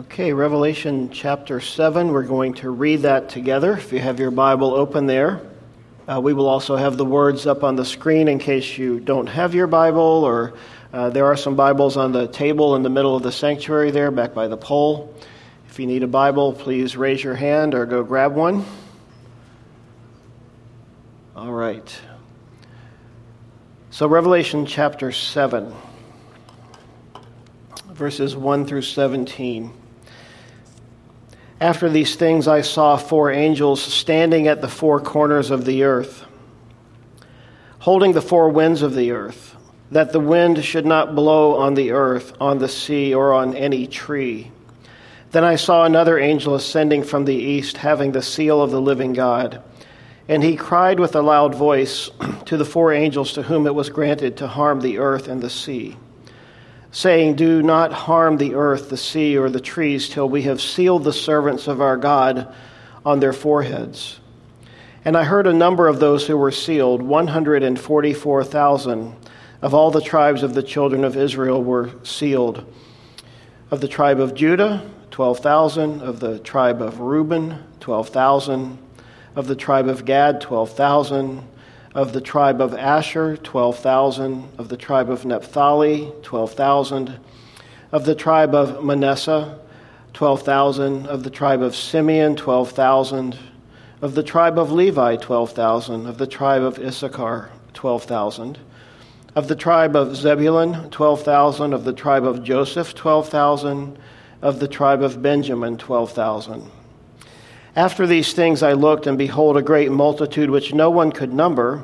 Okay, Revelation chapter 7. We're going to read that together. If you have your Bible open there, uh, we will also have the words up on the screen in case you don't have your Bible, or uh, there are some Bibles on the table in the middle of the sanctuary there, back by the pole. If you need a Bible, please raise your hand or go grab one. All right. So, Revelation chapter 7, verses 1 through 17. After these things, I saw four angels standing at the four corners of the earth, holding the four winds of the earth, that the wind should not blow on the earth, on the sea, or on any tree. Then I saw another angel ascending from the east, having the seal of the living God. And he cried with a loud voice to the four angels to whom it was granted to harm the earth and the sea saying, Do not harm the earth, the sea, or the trees till we have sealed the servants of our God on their foreheads. And I heard a number of those who were sealed 144,000 of all the tribes of the children of Israel were sealed. Of the tribe of Judah, 12,000. Of the tribe of Reuben, 12,000. Of the tribe of Gad, 12,000 of the tribe of Asher, 12,000. Of the tribe of Naphtali, 12,000. Of the tribe of Manasseh, 12,000. Of the tribe of Simeon, 12,000. Of the tribe of Levi, 12,000. Of the tribe of Issachar, 12,000. Of the tribe of Zebulun, 12,000. Of the tribe of Joseph, 12,000. Of the tribe of Benjamin, 12,000 after these things I looked, and behold, a great multitude which no one could number,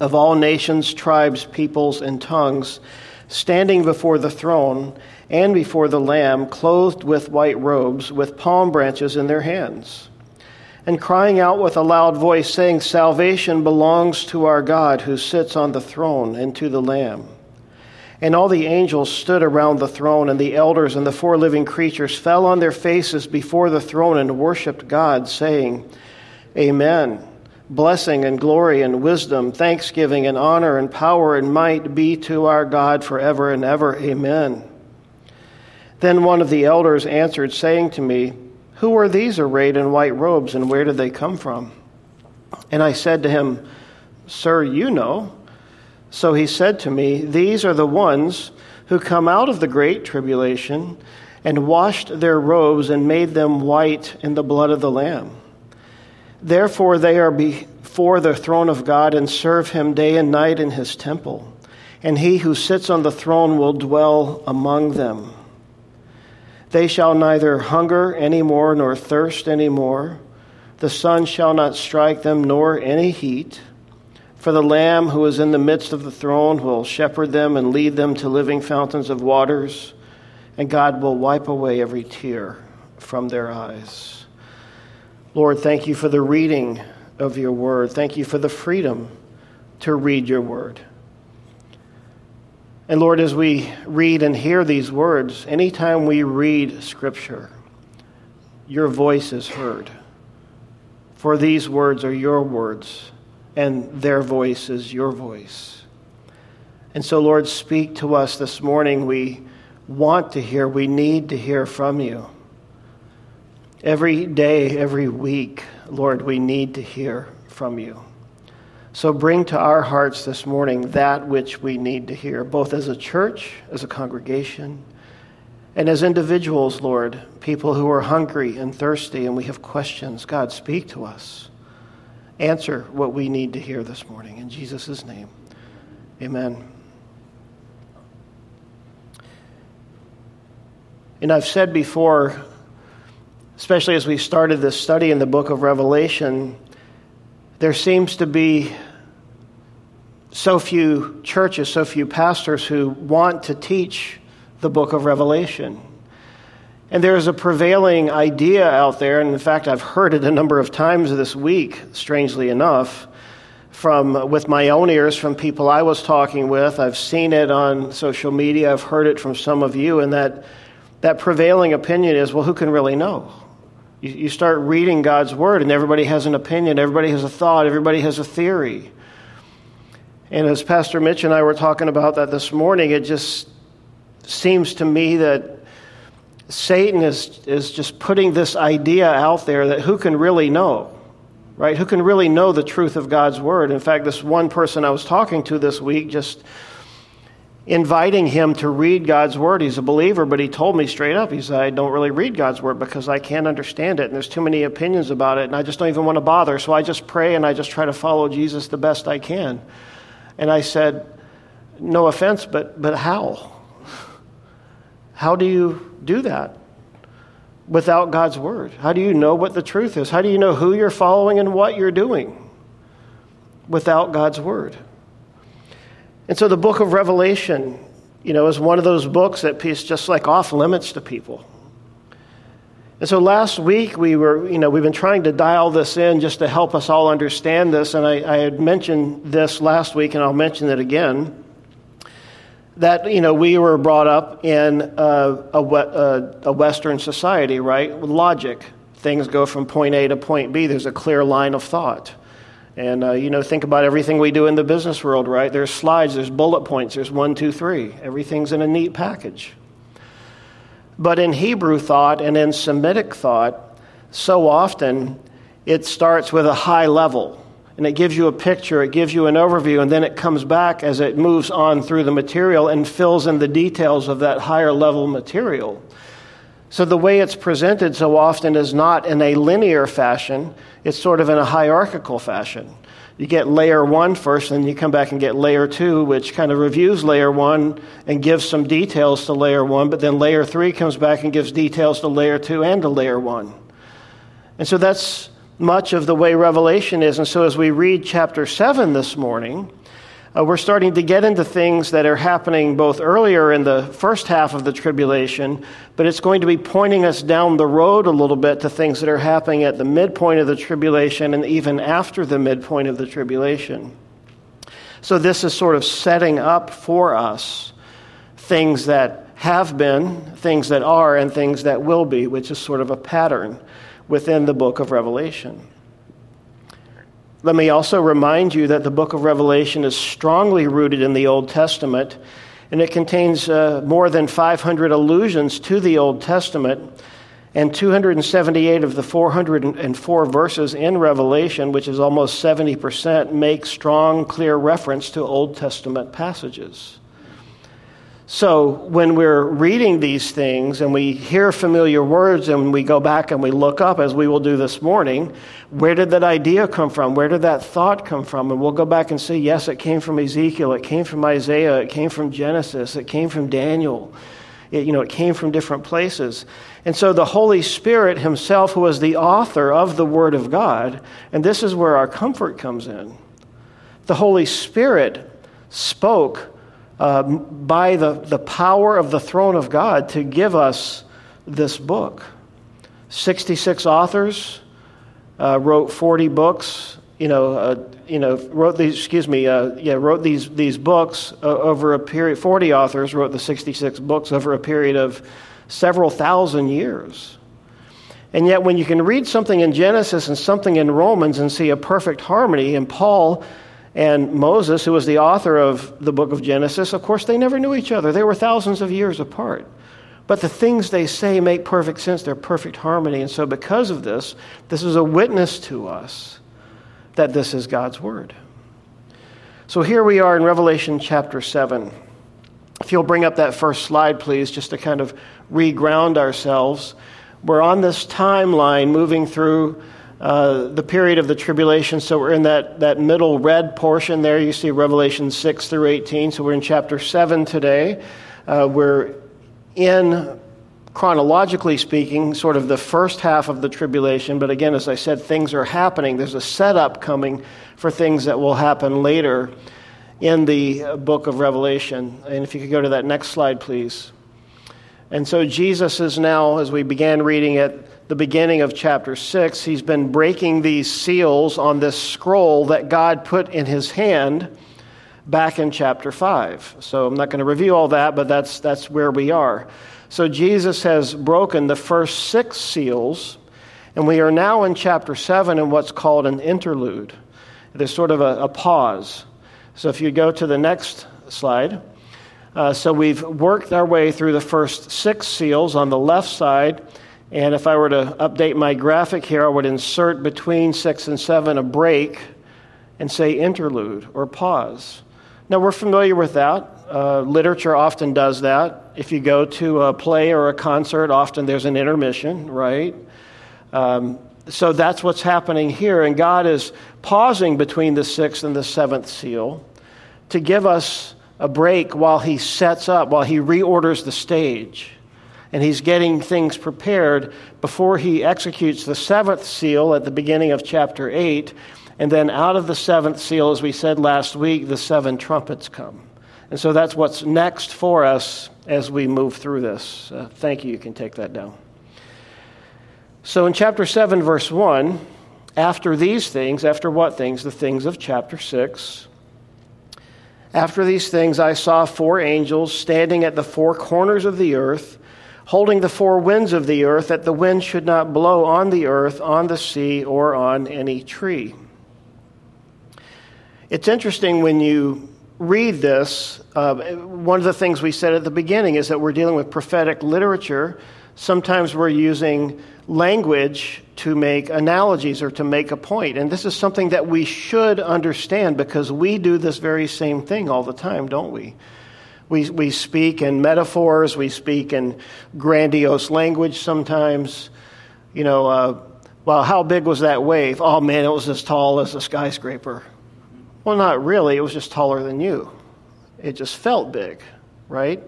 of all nations, tribes, peoples, and tongues, standing before the throne and before the Lamb, clothed with white robes, with palm branches in their hands, and crying out with a loud voice, saying, Salvation belongs to our God who sits on the throne and to the Lamb. And all the angels stood around the throne, and the elders and the four living creatures fell on their faces before the throne and worshiped God, saying, Amen. Blessing and glory and wisdom, thanksgiving and honor and power and might be to our God forever and ever. Amen. Then one of the elders answered, saying to me, Who are these arrayed in white robes, and where did they come from? And I said to him, Sir, you know. So he said to me, These are the ones who come out of the great tribulation and washed their robes and made them white in the blood of the Lamb. Therefore, they are before the throne of God and serve him day and night in his temple. And he who sits on the throne will dwell among them. They shall neither hunger any more nor thirst any more. The sun shall not strike them, nor any heat. For the Lamb who is in the midst of the throne will shepherd them and lead them to living fountains of waters, and God will wipe away every tear from their eyes. Lord, thank you for the reading of your word. Thank you for the freedom to read your word. And Lord, as we read and hear these words, anytime we read Scripture, your voice is heard. For these words are your words and their voice is your voice. And so, Lord, speak to us this morning. We want to hear, we need to hear from you. Every day, every week, Lord, we need to hear from you. So bring to our hearts this morning that which we need to hear, both as a church, as a congregation, and as individuals, Lord, people who are hungry and thirsty and we have questions. God, speak to us answer what we need to hear this morning. In Jesus' name, amen. And I've said before, especially as we started this study in the book of Revelation, there seems to be so few churches, so few pastors who want to teach the book of Revelation. And there's a prevailing idea out there, and in fact, I've heard it a number of times this week, strangely enough, from with my own ears from people I was talking with. I've seen it on social media, I've heard it from some of you, and that, that prevailing opinion is well, who can really know? You, you start reading God's Word, and everybody has an opinion, everybody has a thought, everybody has a theory. And as Pastor Mitch and I were talking about that this morning, it just seems to me that Satan is, is just putting this idea out there that who can really know, right? Who can really know the truth of God's word? In fact, this one person I was talking to this week just inviting him to read God's word. He's a believer, but he told me straight up, he said, I don't really read God's word because I can't understand it, and there's too many opinions about it, and I just don't even want to bother. So I just pray and I just try to follow Jesus the best I can. And I said, No offense, but, but how? How do you do that without God's word? How do you know what the truth is? How do you know who you're following and what you're doing without God's word? And so the book of Revelation, you know, is one of those books that is just like off limits to people. And so last week we were, you know, we've been trying to dial this in just to help us all understand this. And I, I had mentioned this last week, and I'll mention it again that you know we were brought up in a, a, a, Western society, right? With logic, things go from point A to point B. There's a clear line of thought, and uh, you know think about everything we do in the business world, right? There's slides, there's bullet points, there's one, two, three. Everything's in a neat package. But in Hebrew thought and in Semitic thought, so often it starts with a high level and it gives you a picture, it gives you an overview, and then it comes back as it moves on through the material and fills in the details of that higher level material. So the way it's presented so often is not in a linear fashion, it's sort of in a hierarchical fashion. You get layer one first, and then you come back and get layer two, which kind of reviews layer one and gives some details to layer one, but then layer three comes back and gives details to layer two and to layer one. And so that's much of the way Revelation is. And so as we read chapter 7 this morning, uh, we're starting to get into things that are happening both earlier in the first half of the tribulation, but it's going to be pointing us down the road a little bit to things that are happening at the midpoint of the tribulation and even after the midpoint of the tribulation. So, this is sort of setting up for us things that have been, things that are, and things that will be, which is sort of a pattern within the book of Revelation. Let me also remind you that the book of Revelation is strongly rooted in the Old Testament, and it contains uh, more than 500 allusions to the Old Testament, and 278 of the 404 verses in Revelation, which is almost 70%, make strong, clear reference to Old Testament passages. So when we're reading these things and we hear familiar words and we go back and we look up, as we will do this morning, where did that idea come from? Where did that thought come from? And we'll go back and say, yes, it came from Ezekiel, it came from Isaiah, it came from Genesis, it came from Daniel. It, you know, it came from different places. And so the Holy Spirit himself, who was the author of the Word of God, and this is where our comfort comes in. The Holy Spirit spoke uh, by the, the power of the throne of God to give us this book. 66 authors uh, wrote 40 books, you know, uh, you know, wrote these, excuse me, uh, yeah, wrote these, these books uh, over a period, 40 authors wrote the 66 books over a period of several thousand years. And yet, when you can read something in Genesis and something in Romans and see a perfect harmony, and Paul and Moses, who was the author of the book of Genesis, of course, they never knew each other. They were thousands of years apart. But the things they say make perfect sense. They're perfect harmony. And so, because of this, this is a witness to us that this is God's Word. So, here we are in Revelation chapter 7. If you'll bring up that first slide, please, just to kind of reground ourselves. We're on this timeline moving through uh, the period of the tribulation. So we're in that, that middle red portion there. You see Revelation 6 through 18. So we're in chapter 7 today. Uh, we're in, chronologically speaking, sort of the first half of the tribulation. But again, as I said, things are happening. There's a setup coming for things that will happen later in the book of Revelation. And if you could go to that next slide, please. And so Jesus is now, as we began reading it, the beginning of chapter 6, he's been breaking these seals on this scroll that God put in his hand back in chapter 5. So I'm not going to review all that, but that's, that's where we are. So Jesus has broken the first six seals, and we are now in chapter 7 in what's called an interlude. There's sort of a, a pause. So if you go to the next slide. Uh, so we've worked our way through the first six seals on the left side. And if I were to update my graphic here, I would insert between six and seven a break and say interlude or pause. Now, we're familiar with that. Uh, literature often does that. If you go to a play or a concert, often there's an intermission, right? Um, so that's what's happening here. And God is pausing between the sixth and the seventh seal to give us a break while He sets up, while He reorders the stage. And He's getting things prepared before He executes the seventh seal at the beginning of chapter 8. And then out of the seventh seal, as we said last week, the seven trumpets come. And so that's what's next for us as we move through this. Uh, thank you. You can take that down. So in chapter 7, verse 1, after these things, after what things? The things of chapter 6. After these things, I saw four angels standing at the four corners of the earth, holding the four winds of the earth, that the wind should not blow on the earth, on the sea, or on any tree. It's interesting when you read this. Uh, one of the things we said at the beginning is that we're dealing with prophetic literature. Sometimes we're using language to make analogies or to make a point. And this is something that we should understand because we do this very same thing all the time, don't we? We, we speak in metaphors, we speak in grandiose language sometimes. You know, uh, well, how big was that wave? Oh man, it was as tall as a skyscraper. Well, not really, it was just taller than you. It just felt big, right?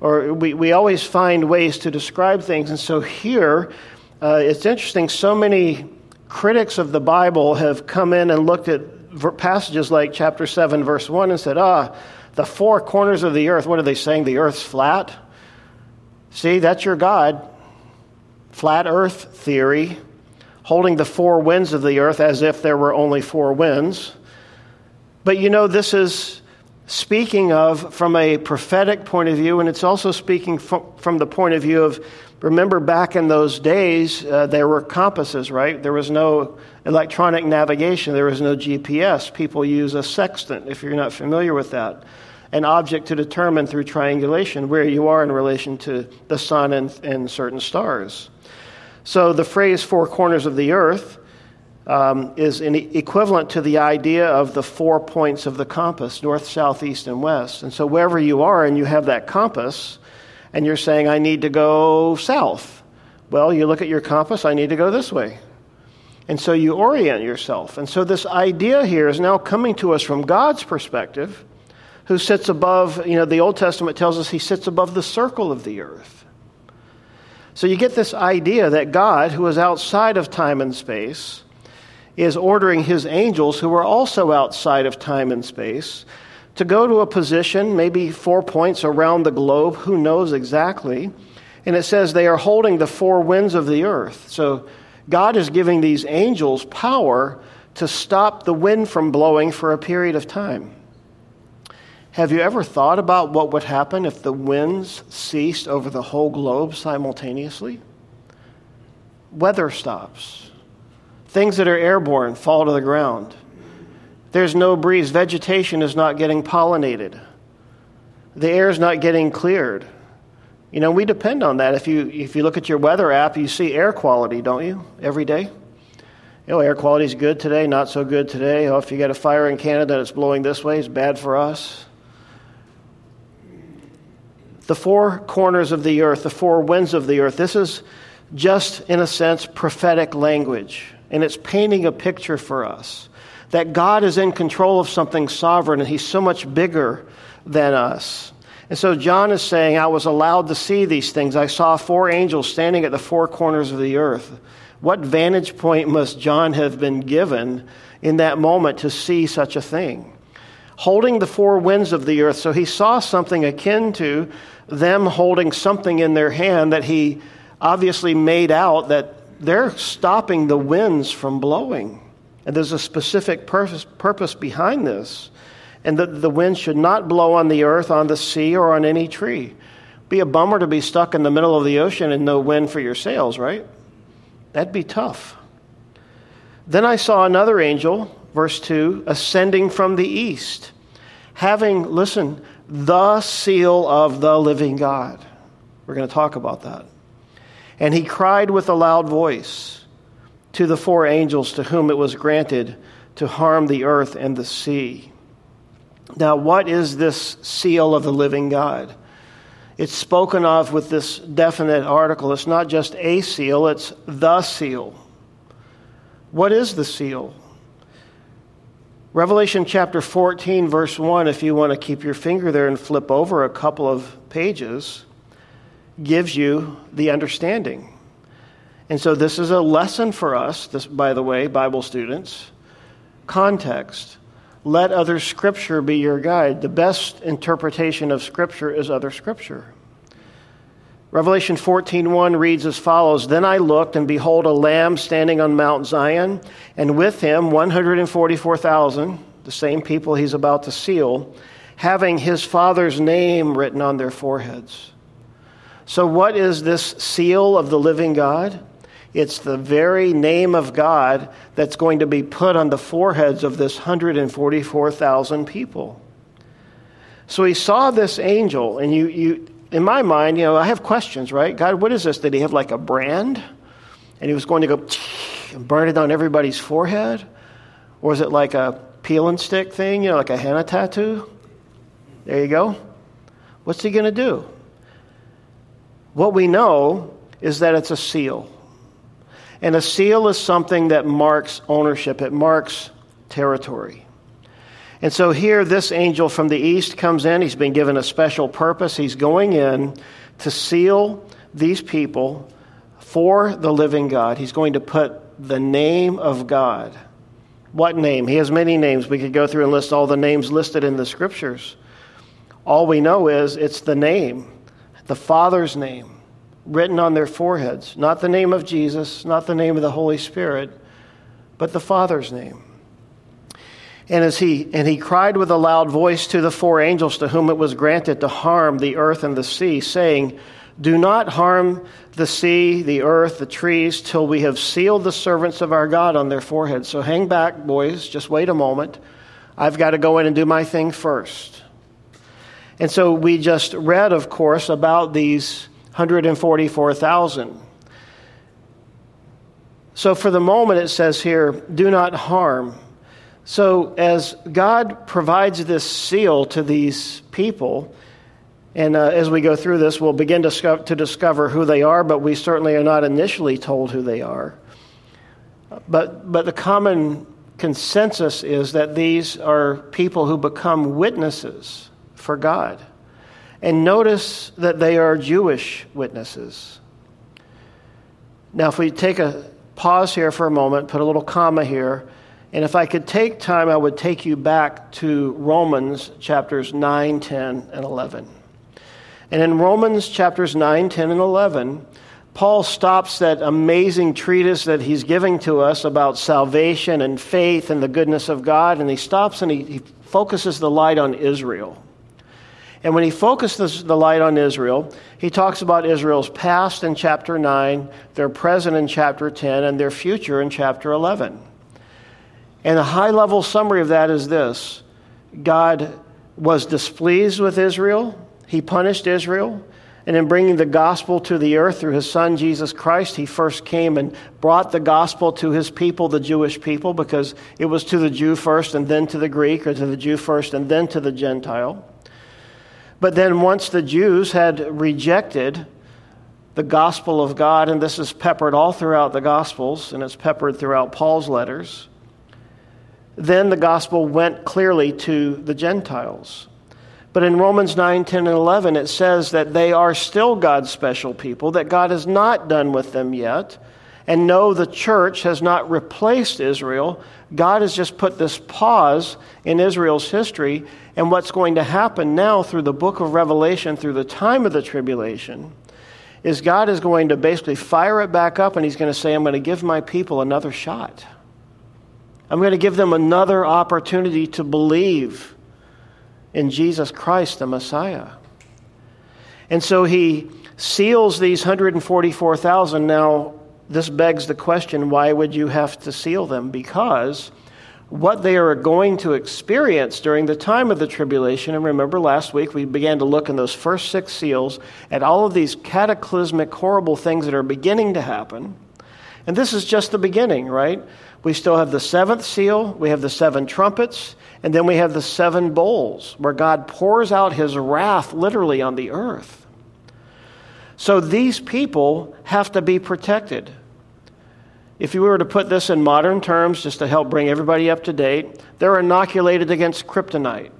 or we, we always find ways to describe things. And so here, uh, it's interesting, so many critics of the Bible have come in and looked at passages like chapter 7, verse 1, and said, ah, the four corners of the earth, what are they saying? The earth's flat? See, that's your God. Flat earth theory, holding the four winds of the earth as if there were only four winds. But you know, this is speaking of from a prophetic point of view, and it's also speaking from, the point of view of remember back in those days, uh, there were compasses, right? There was no electronic navigation, there was no GPS. People use a sextant, if you're not familiar with that. An object to determine through triangulation where you are in relation to the sun and, and certain stars. So the phrase four corners of the earth um, is equivalent to the idea of the four points of the compass north, south, east, and west. And so, wherever you are and you have that compass, and you're saying, I need to go south, well, you look at your compass, I need to go this way. And so you orient yourself. And so, this idea here is now coming to us from God's perspective, who sits above, you know, the Old Testament tells us he sits above the circle of the earth. So you get this idea that God, who is outside of time and space, is ordering his angels, who are also outside of time and space, to go to a position, maybe four points around the globe, who knows exactly. And it says they are holding the four winds of the earth. So God is giving these angels power to stop the wind from blowing for a period of time. Have you ever thought about what would happen if the winds ceased over the whole globe simultaneously? Weather stops Things that are airborne fall to the ground. There's no breeze. Vegetation is not getting pollinated. The air is not getting cleared. You know, we depend on that. If you, if you look at your weather app, you see air quality, don't you, every day? You know, air quality is good today, not so good today. Oh, if you get a fire in Canada and it's blowing this way, it's bad for us. The four corners of the earth, the four winds of the earth, this is just, in a sense, prophetic language and it's painting a picture for us that God is in control of something sovereign and He's so much bigger than us. And so John is saying, I was allowed to see these things. I saw four angels standing at the four corners of the earth. What vantage point must John have been given in that moment to see such a thing? Holding the four winds of the earth. So he saw something akin to them holding something in their hand that he obviously made out that they're stopping the winds from blowing. And there's a specific purpose, purpose behind this. And that the wind should not blow on the earth, on the sea, or on any tree. Be a bummer to be stuck in the middle of the ocean and no wind for your sails, right? That'd be tough. Then I saw another angel, verse 2, ascending from the east, having, listen, the seal of the living God. We're going to talk about that. And he cried with a loud voice to the four angels to whom it was granted to harm the earth and the sea. Now, what is this seal of the living God? It's spoken of with this definite article. It's not just a seal, it's the seal. What is the seal? Revelation chapter 14, verse 1, if you want to keep your finger there and flip over a couple of pages, gives you the understanding. And so, this is a lesson for us, this, by the way, Bible students. Context. Let other scripture be your guide. The best interpretation of scripture is other scripture. Revelation 14:1 reads as follows: Then I looked and behold a lamb standing on Mount Zion, and with him 144,000, the same people he's about to seal, having his father's name written on their foreheads. So what is this seal of the living God? It's the very name of God that's going to be put on the foreheads of this 144,000 people. So he saw this angel, and you, you, in my mind, you know, I have questions, right? God, what is this? Did he have like a brand? And he was going to go and burn it on everybody's forehead? Or is it like a peel and stick thing, you know, like a henna tattoo? There you go. What's he going to do? What we know is that it's a seal. And a seal is something that marks ownership, it marks territory. And so here, this angel from the east comes in. He's been given a special purpose. He's going in to seal these people for the living God. He's going to put the name of God. What name? He has many names. We could go through and list all the names listed in the scriptures. All we know is it's the name, the Father's name written on their foreheads. Not the name of Jesus, not the name of the Holy Spirit, but the Father's name. And as he and he cried with a loud voice to the four angels to whom it was granted to harm the earth and the sea, saying, Do not harm the sea, the earth, the trees, till we have sealed the servants of our God on their foreheads. So hang back, boys, just wait a moment. I've got to go in and do my thing first. And so we just read, of course, about these 144,000. So for the moment, it says here, do not harm. So as God provides this seal to these people, and uh, as we go through this, we'll begin to, to discover who they are, but we certainly are not initially told who they are. But, but the common consensus is that these are people who become witnesses for God. And notice that they are Jewish witnesses. Now, if we take a pause here for a moment, put a little comma here, and if I could take time, I would take you back to Romans chapters 9, 10, and 11. And in Romans chapters 9, 10, and 11, Paul stops that amazing treatise that he's giving to us about salvation and faith and the goodness of God, and he stops and he, he focuses the light on Israel. And when he focuses the light on Israel, he talks about Israel's past in chapter 9, their present in chapter 10, and their future in chapter 11. And a high level summary of that is this God was displeased with Israel, he punished Israel. And in bringing the gospel to the earth through his son Jesus Christ, he first came and brought the gospel to his people, the Jewish people, because it was to the Jew first and then to the Greek, or to the Jew first and then to the Gentile. But then, once the Jews had rejected the gospel of God, and this is peppered all throughout the Gospels, and it's peppered throughout Paul's letters, then the gospel went clearly to the Gentiles. But in Romans 9, 10, and 11, it says that they are still God's special people, that God is not done with them yet. And no, the church has not replaced Israel. God has just put this pause in Israel's history and what's going to happen now through the book of Revelation, through the time of the tribulation, is God is going to basically fire it back up and He's going to say, I'm going to give my people another shot. I'm going to give them another opportunity to believe in Jesus Christ, the Messiah. And so He seals these 144,000. Now, this begs the question why would you have to seal them? Because what they are going to experience during the time of the tribulation. And remember, last week we began to look in those first six seals at all of these cataclysmic, horrible things that are beginning to happen. And this is just the beginning, right? We still have the seventh seal, we have the seven trumpets, and then we have the seven bowls where God pours out his wrath literally on the earth. So these people have to be protected. If you were to put this in modern terms, just to help bring everybody up to date, they're inoculated against kryptonite.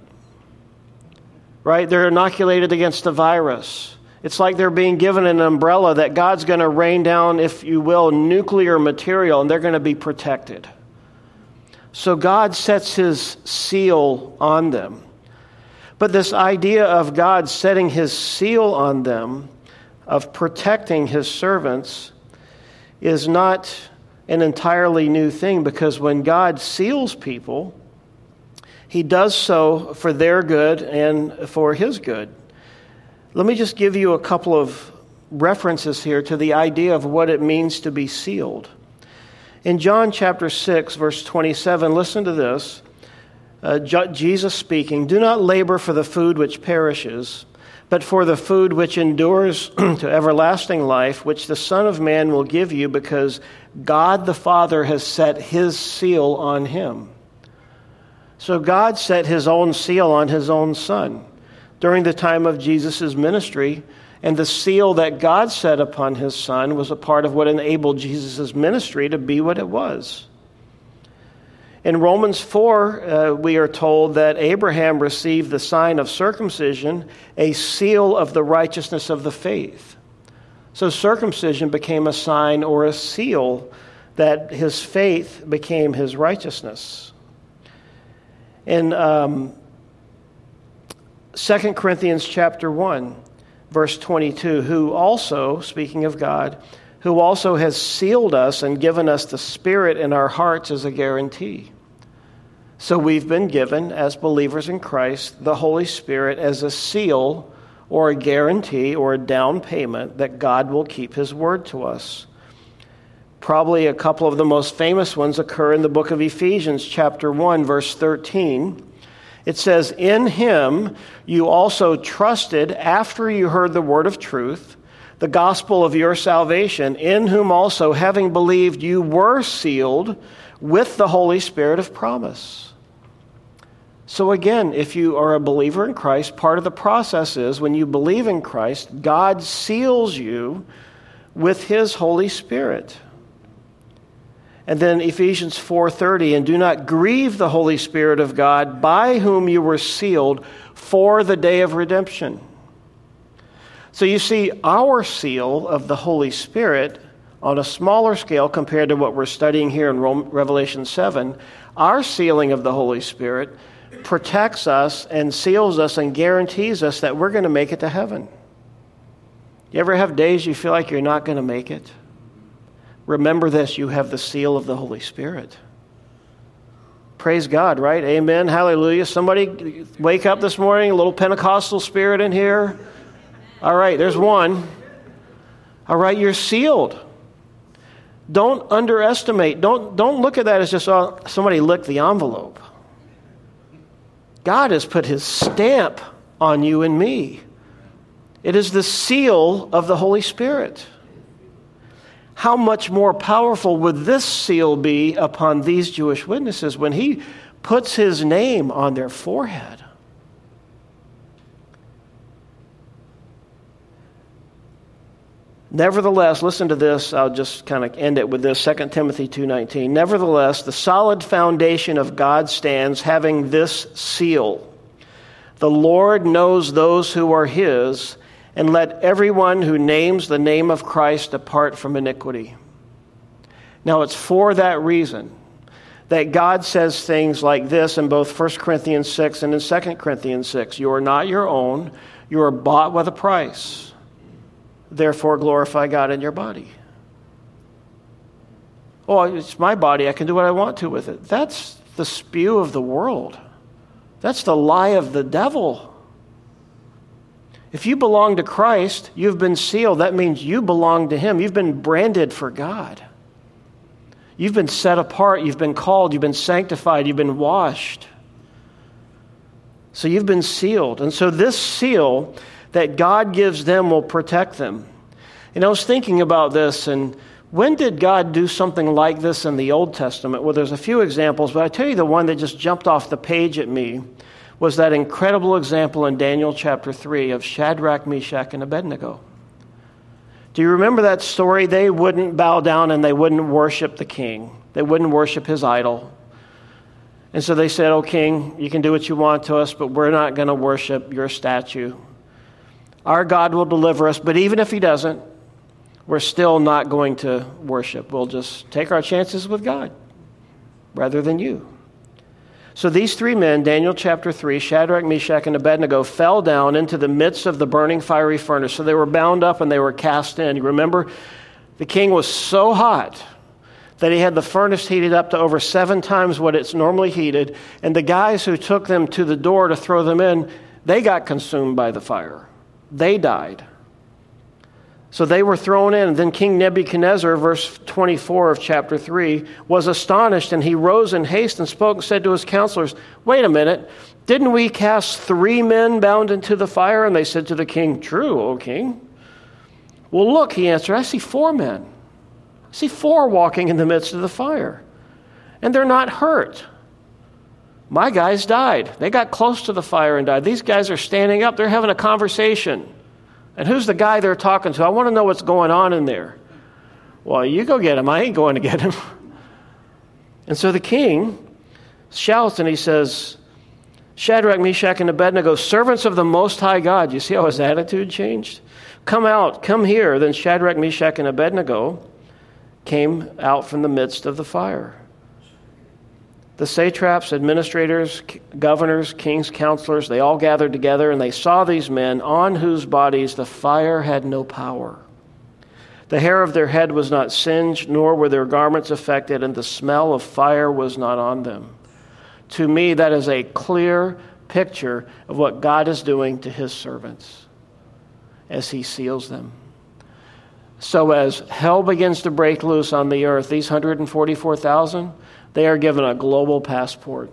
Right? They're inoculated against the virus. It's like they're being given an umbrella that God's going to rain down, if you will, nuclear material, and they're going to be protected. So God sets his seal on them. But this idea of God setting his seal on them, of protecting his servants, is not an entirely new thing because when God seals people, he does so for their good and for his good. Let me just give you a couple of references here to the idea of what it means to be sealed. In John chapter 6, verse 27, listen to this. Uh, Jesus speaking, Do not labor for the food which perishes but for the food which endures to everlasting life, which the Son of Man will give you, because God the Father has set his seal on him. So God set his own seal on his own Son during the time of Jesus' ministry, and the seal that God set upon his Son was a part of what enabled Jesus' ministry to be what it was. In Romans 4, uh, we are told that Abraham received the sign of circumcision, a seal of the righteousness of the faith. So circumcision became a sign or a seal that his faith became his righteousness. In um, 2 Corinthians chapter 1, verse 22, who also, speaking of God, who also has sealed us and given us the Spirit in our hearts as a guarantee. So we've been given, as believers in Christ, the Holy Spirit as a seal or a guarantee or a down payment that God will keep His word to us. Probably a couple of the most famous ones occur in the book of Ephesians, chapter 1, verse 13. It says, In him you also trusted after you heard the word of truth, the gospel of your salvation, in whom also, having believed, you were sealed with the Holy Spirit of promise. So, again, if you are a believer in Christ, part of the process is when you believe in Christ, God seals you with his Holy Spirit. And then Ephesians 4:30 and do not grieve the Holy Spirit of God by whom you were sealed for the day of redemption. So you see our seal of the Holy Spirit on a smaller scale compared to what we're studying here in Revelation 7, our sealing of the Holy Spirit protects us and seals us and guarantees us that we're going to make it to heaven. You ever have days you feel like you're not going to make it? Remember this you have the seal of the Holy Spirit. Praise God, right? Amen. Hallelujah. Somebody wake up this morning, a little Pentecostal spirit in here. All right, there's one. All right, you're sealed. Don't underestimate. Don't, don't look at that as just oh, somebody licked the envelope. God has put his stamp on you and me. It is the seal of the Holy Spirit. How much more powerful would this seal be upon these Jewish witnesses when he puts his name on their forehead? Nevertheless, listen to this. I'll just kind of end it with this 2 Timothy 2:19. Nevertheless, the solid foundation of God stands having this seal. The Lord knows those who are his, and let everyone who names the name of Christ depart from iniquity. Now, it's for that reason that God says things like this in both 1 Corinthians 6 and in 2 Corinthians 6. You are not your own, you are bought with a price. Therefore, glorify God in your body. Oh, it's my body. I can do what I want to with it. That's the spew of the world. That's the lie of the devil. If you belong to Christ, you've been sealed. That means you belong to Him. You've been branded for God. You've been set apart, you've been called, you've been sanctified, you've been washed. So you've been sealed. And so this seal that God gives them will protect them. And I was thinking about this, and when did God do something like this in the Old Testament? Well, there's a few examples, but I tell you the one that just jumped off the page at me was that incredible example in Daniel chapter 3 of Shadrach, Meshach, and Abednego. Do you remember that story? They wouldn't bow down and they wouldn't worship the king, they wouldn't worship his idol. And so they said, Oh, king, you can do what you want to us, but we're not going to worship your statue. Our God will deliver us, but even if he doesn't, we're still not going to worship. We'll just take our chances with God rather than you. So these three men, Daniel chapter 3, Shadrach, Meshach, and Abednego, fell down into the midst of the burning fiery furnace. So they were bound up and they were cast in. You remember, the king was so hot that he had the furnace heated up to over seven times what it's normally heated. And the guys who took them to the door to throw them in, they got consumed by the fire. They died. So they were thrown in. Then King Nebuchadnezzar, verse 24 of chapter 3, was astonished, and he rose in haste and spoke and said to his counselors, Wait a minute, didn't we cast three men bound into the fire? And they said to the king, True, O king. Well, look, he answered, I see four men. I see four walking in the midst of the fire, and they're not hurt. My guys died. They got close to the fire and died. These guys are standing up, they're having a conversation. And who's the guy they're talking to? I want to know what's going on in there. Well, you go get him. I ain't going to get him. And so the king shouts and he says, Shadrach, Meshach, and Abednego, servants of the Most High God. You see how his attitude changed? Come out, come here. Then Shadrach, Meshach, and Abednego came out from the midst of the fire. The satraps, administrators, governors, kings, counselors, they all gathered together and they saw these men on whose bodies the fire had no power. The hair of their head was not singed, nor were their garments affected, and the smell of fire was not on them. To me, that is a clear picture of what God is doing to his servants as he seals them. So, as hell begins to break loose on the earth, these 144,000, they are given a global passport.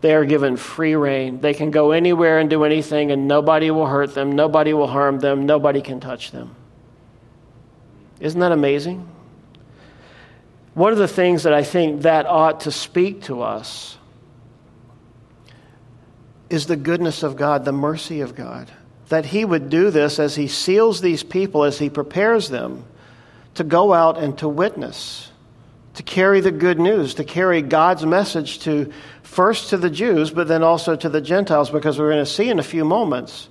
They are given free rein. They can go anywhere and do anything, and nobody will hurt them, nobody will harm them, nobody can touch them. Isn't that amazing? One of the things that I think that ought to speak to us is the goodness of God, the mercy of God. That He would do this as He seals these people, as He prepares them to go out and to witness to carry the good news, to carry God's message to first to the Jews, but then also to the Gentiles, because we're going to see in a few moments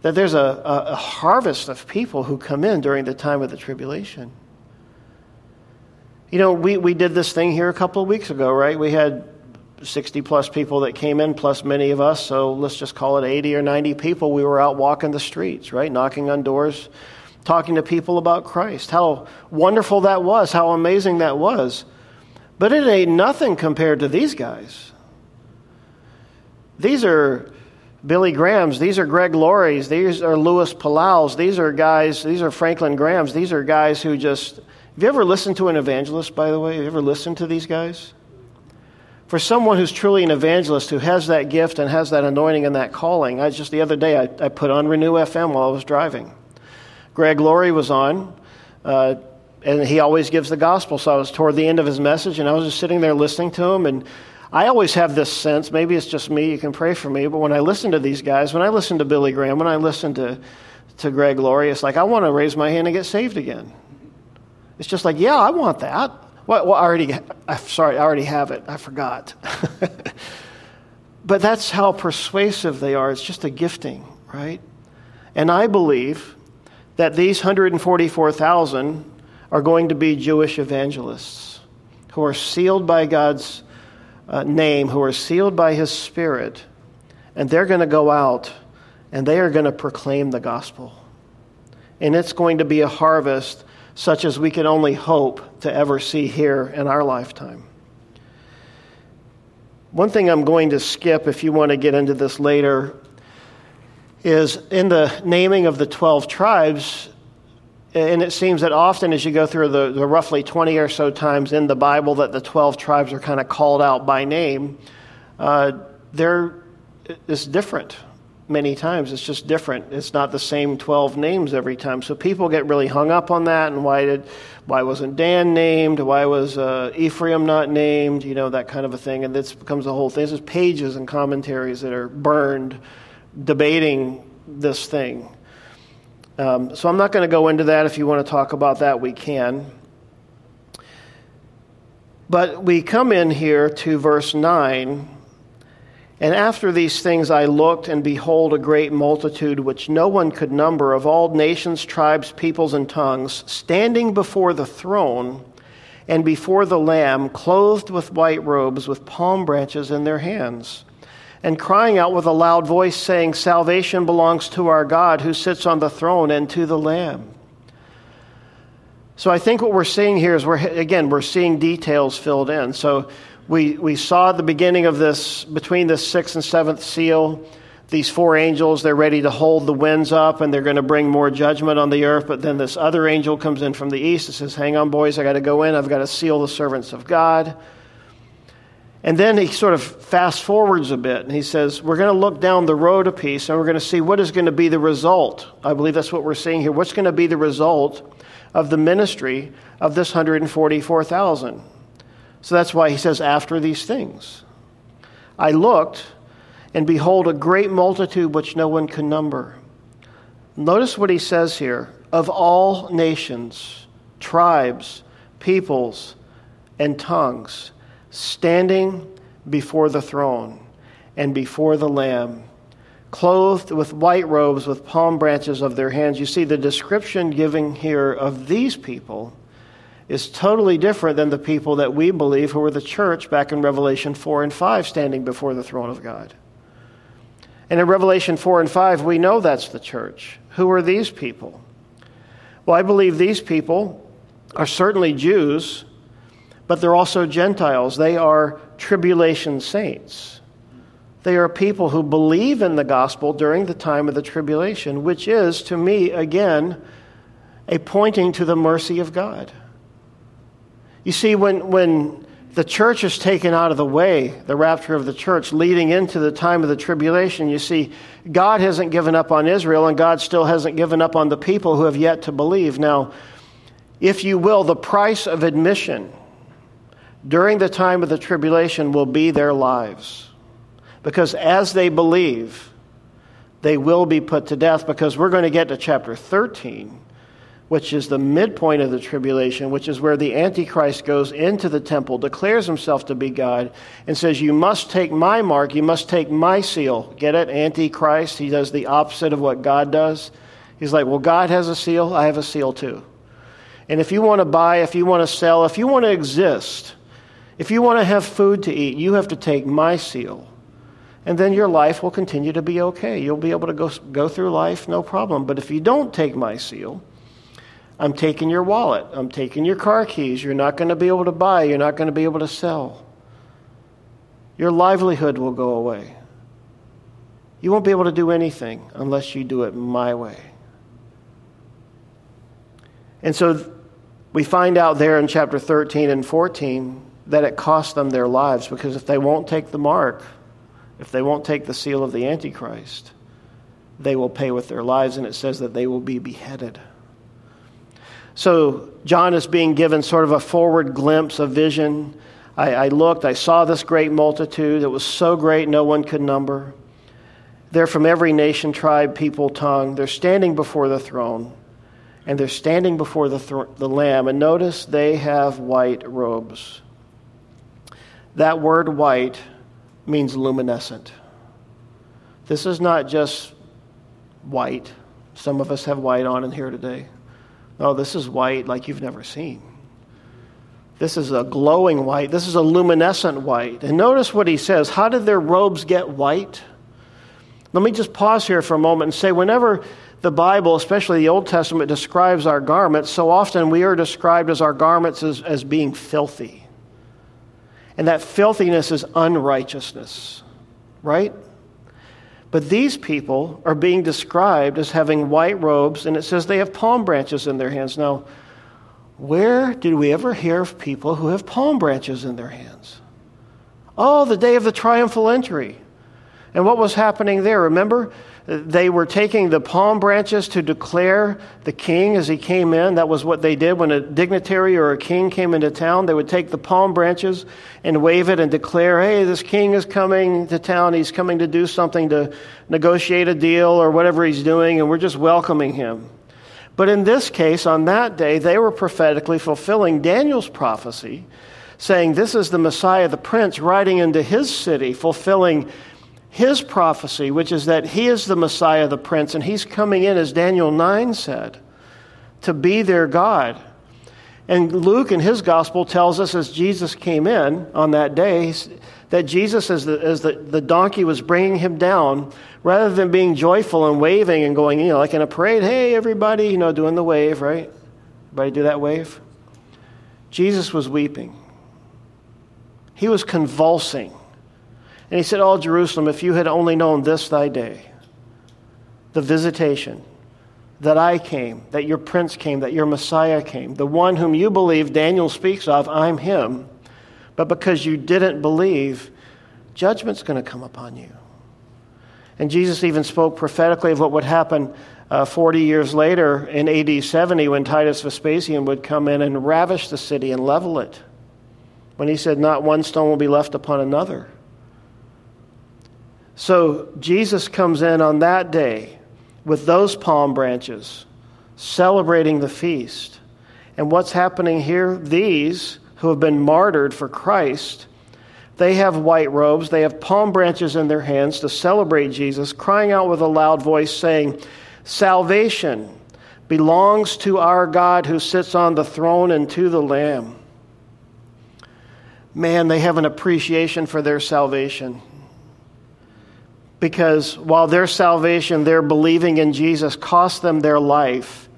that there's a, a, harvest of people who come in during the time of the tribulation. You know, we, we did this thing here a couple of weeks ago, right? We had 60 plus people that came in, plus many of us, so let's just call it 80 or 90 people. We were out walking the streets, right? Knocking on doors, talking to people about Christ. How wonderful that was, how amazing that was. But it ain't nothing compared to these guys. These are Billy Grahams, these are Greg Laurie's, these are Luis Palaus, these are guys, these are Franklin Grahams, these are guys who just. Have you ever listened to an evangelist, by the way? Have you ever listened to these guys? For someone who's truly an evangelist, who has that gift and has that anointing and that calling, I just the other day I, I put on Renew FM while I was driving. Greg Laurie was on, uh, and he always gives the gospel. So I was toward the end of his message, and I was just sitting there listening to him. And I always have this sense, maybe it's just me, you can pray for me, but when I listen to these guys, when I listen to Billy Graham, when I listen to, to Greg Laurie, it's like I want to raise my hand and get saved again. It's just like, yeah, I want that. Well, well I already, I'm sorry, I already have it. I forgot. but that's how persuasive they are. It's just a gifting, right? And I believe that these 144,000 are going to be Jewish evangelists who are sealed by God's uh, name, who are sealed by His Spirit, and they're going to go out and they are going to proclaim the gospel. And it's going to be a harvest such as we can only hope to ever see here in our lifetime. One thing I'm going to skip if you want to get into this later is in the naming of the 12 tribes, and it seems that often as you go through the, the roughly 20 or so times in the Bible that the 12 tribes are kind of called out by name, uh, is different many times. It's just different. It's not the same 12 names every time. So people get really hung up on that and why did why wasn't Dan named? Why was uh, Ephraim not named? You know, that kind of a thing. And this becomes a whole thing. There's pages and commentaries that are burned debating this thing. Um, so I'm not going to go into that. If you want to talk about that, we can. But we come in here to verse 9 and after these things I looked, and behold, a great multitude, which no one could number, of all nations, tribes, peoples, and tongues, standing before the throne and before the Lamb, clothed with white robes, with palm branches in their hands, and crying out with a loud voice, saying, Salvation belongs to our God who sits on the throne and to the Lamb. So I think what we're seeing here is we're, again, we're seeing details filled in. So we, we saw the beginning of this, between the sixth and seventh seal, these four angels, they're ready to hold the winds up and they're going to bring more judgment on the earth. But then this other angel comes in from the east and says, Hang on, boys, I got to go in. I've got to seal the servants of God. And then he sort of fast forwards a bit and he says, We're going to look down the road a piece and we're going to see what is going to be the result. I believe that's what we're seeing here. What's going to be the result of the ministry of this 144,000? So that's why he says, after these things. I looked, and behold, a great multitude which no one can number. Notice what he says here of all nations, tribes, peoples, and tongues, standing before the throne and before the Lamb, clothed with white robes with palm branches of their hands. You see, the description given here of these people is totally different than the people that we believe who were the church back in Revelation 4 and 5 standing before the throne of God. And in Revelation 4 and 5, we know that's the church. Who are these people? Well, I believe these people are certainly Jews, but they're also Gentiles. They are tribulation saints. They are people who believe in the gospel during the time of the tribulation, which is, to me, again, a pointing to the mercy of God. You see, when, when the church is taken out of the way, the rapture of the church, leading into the time of the tribulation, you see, God hasn't given up on Israel, and God still hasn't given up on the people who have yet to believe. Now, if you will, the price of admission during the time of the tribulation will be their lives. Because as they believe, they will be put to death. Because we're going to get to chapter 13 which is the midpoint of the tribulation, which is where the Antichrist goes into the temple, declares himself to be God, and says, You must take my mark, you must take my seal. Get it? Antichrist. He does the opposite of what God does. He's like, Well, God has a seal, I have a seal too. And if you want to buy, if you want to sell, if you want to exist, if you want to have food to eat, you have to take my seal. And then your life will continue to be okay. You'll be able to go, go through life no problem. But if you don't take my seal, I'm taking your wallet. I'm taking your car keys. You're not going to be able to buy. You're not going to be able to sell. Your livelihood will go away. You won't be able to do anything unless you do it my way. And so we find out there in chapter 13 and 14 that it cost them their lives because if they won't take the mark, if they won't take the seal of the Antichrist, they will pay with their lives, and it says that they will be beheaded. So John is being given sort of a forward glimpse of vision. I, I, looked, I saw this great multitude. It was so great, no one could number. They're from every nation, tribe, people, tongue. They're standing before the throne, and they're standing before the, th- the Lamb. And notice they have white robes. That word white means luminescent. This is not just white. Some of us have white on in here today. Oh, this is white like you've never seen. This is a glowing white. This is a luminescent white. And notice what he says. How did their robes get white? Let me just pause here for a moment and say whenever the Bible, especially the Old Testament, describes our garments, so often we are described as our garments as, as being filthy. And that filthiness is unrighteousness, right? But these people are being described as having white robes, and it says they have palm branches in their hands. Now, where did we ever hear of people who have palm branches in their hands? Oh, the day of the triumphal entry. And what was happening there? Remember, they were taking the palm branches to declare the king as he came in. That was what they did when a dignitary or a king came into town. They would take the palm branches and wave it and declare, hey, this king is coming to town. He's coming to do something to negotiate a deal or whatever he's doing, and we're just welcoming him. But in this case, on that day, they were prophetically fulfilling Daniel's prophecy, saying, This is the Messiah, the Prince, riding into his city, fulfilling his prophecy, which is that he is the Messiah, the Prince, and he's coming in, as Daniel 9 said, to be their God. And Luke in his gospel tells us as Jesus came in on that day that Jesus, as the, as the, the donkey was bringing him down, rather than being joyful and waving and going, you know, like in a parade, hey, everybody, you know, doing the wave, right? Everybody do that wave? Jesus was weeping. He was convulsing and he said, Oh, Jerusalem, if you had only known this thy day, the visitation, that I came, that your prince came, that your Messiah came, the one whom you believe Daniel speaks of, I'm him. But because you didn't believe, judgment's going to come upon you. And Jesus even spoke prophetically of what would happen uh, 40 years later in AD 70 when Titus Vespasian would come in and ravish the city and level it. When he said, Not one stone will be left upon another. So Jesus comes in on that day with those palm branches, celebrating the feast. And what's happening here? These who have been martyred for Christ, they have white robes, they have palm branches in their hands to celebrate Jesus, crying out with a loud voice, saying, Salvation belongs to our God who sits on the throne and to the Lamb. Man, they have an appreciation for their salvation because while their salvation, their believing in Jesus, cost them their life,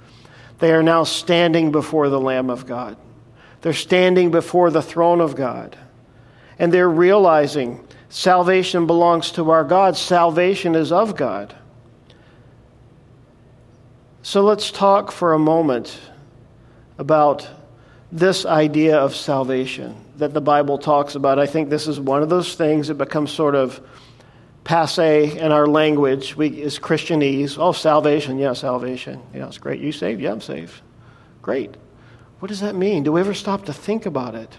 they are now standing before the Lamb of God. They're standing before the throne of God. And they're realizing salvation belongs to our God, salvation is of God. So let's talk for a moment about this idea of salvation that the Bible talks about. I think this is one of those things that becomes sort of passe in our language we, is Christianese. Oh, salvation, yeah, salvation. Yeah, it's great. You saved? Yeah, I'm saved. Great. What does that mean? Do we ever stop to think about it?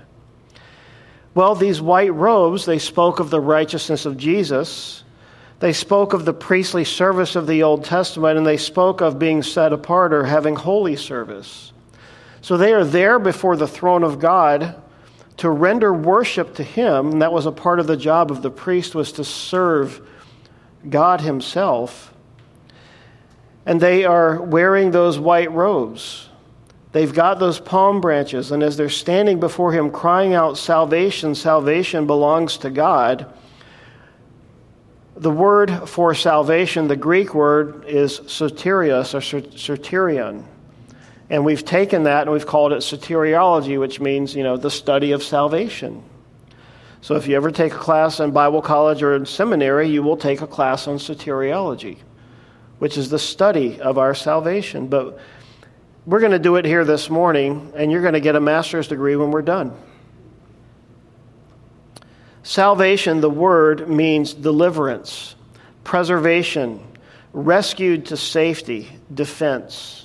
Well, these white robes, they spoke of the righteousness of Jesus. They spoke of the priestly service of the Old Testament, and they spoke of being set apart or having holy service. So they are there before the throne of God to render worship to him and that was a part of the job of the priest was to serve god himself. And they are wearing those white robes. They've got those palm branches and as they're standing before him crying out salvation salvation belongs to god the word for salvation the greek word is soterios or soterion and we've taken that and we've called it soteriology, which means, you know, the study of salvation. So if you ever take a class in Bible college or in seminary, you will take a class on soteriology, which is the study of our salvation. But we're going to do it here this morning, and you're going to get a master's degree when we're done. Salvation, the word, means deliverance, preservation, rescued to safety, defense.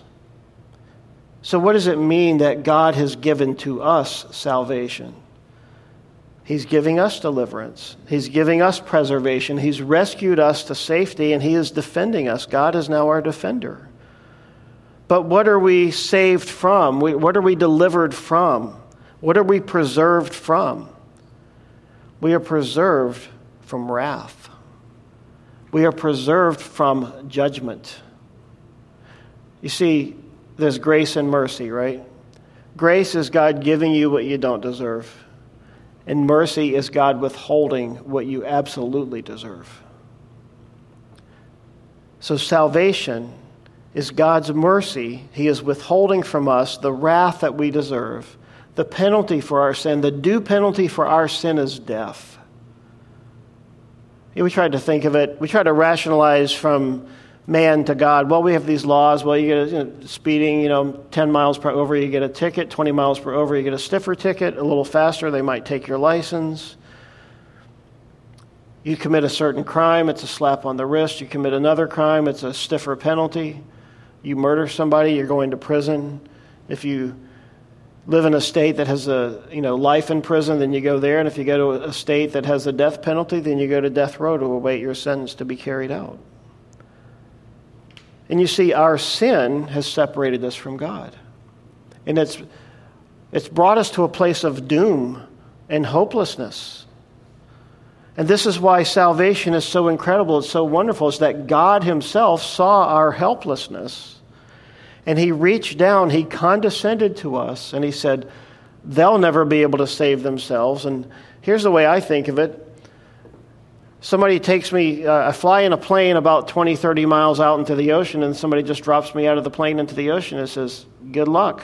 So, what does it mean that God has given to us salvation? He's giving us deliverance. He's giving us preservation. He's rescued us to safety, and He is defending us. God is now our defender. But what are we saved from? What are we delivered from? What are we preserved from? We are preserved from wrath. We are preserved from judgment. You see, there's grace and mercy, right? Grace is God giving you what you don't deserve, and mercy is God withholding what you absolutely deserve. So, salvation is God's mercy. He is withholding from us the wrath that we deserve, the penalty for our sin. The due penalty for our sin is death. we tried to think of it, we try to rationalize from man to God. Well, we have these laws. Well, you get a, you know, speeding, you know, 10 miles per over, you get a ticket. 20 miles per over, you get a stiffer ticket. A little faster, they might take your license. You commit a certain crime, it's a slap on the wrist. You commit another crime, it's a stiffer penalty. You murder somebody, you're going to prison. If you live in a state that has a you know life in prison, then you go there, and if you go to a state that has a death penalty, then you go to death row to await your sentence to be carried out. And you see, our sin has separated us from God, and it's it's brought us to a place of doom and hopelessness. And this is why salvation is so incredible, it's so wonderful, is that God Himself saw our helplessness and He reached down, He condescended to us, and He said, They'll never be able to save themselves. And here's the way I think of it somebody takes me, uh, I fly in a plane about 20, 30 miles out into the ocean, and somebody just drops me out of the plane into the ocean and says, Good luck.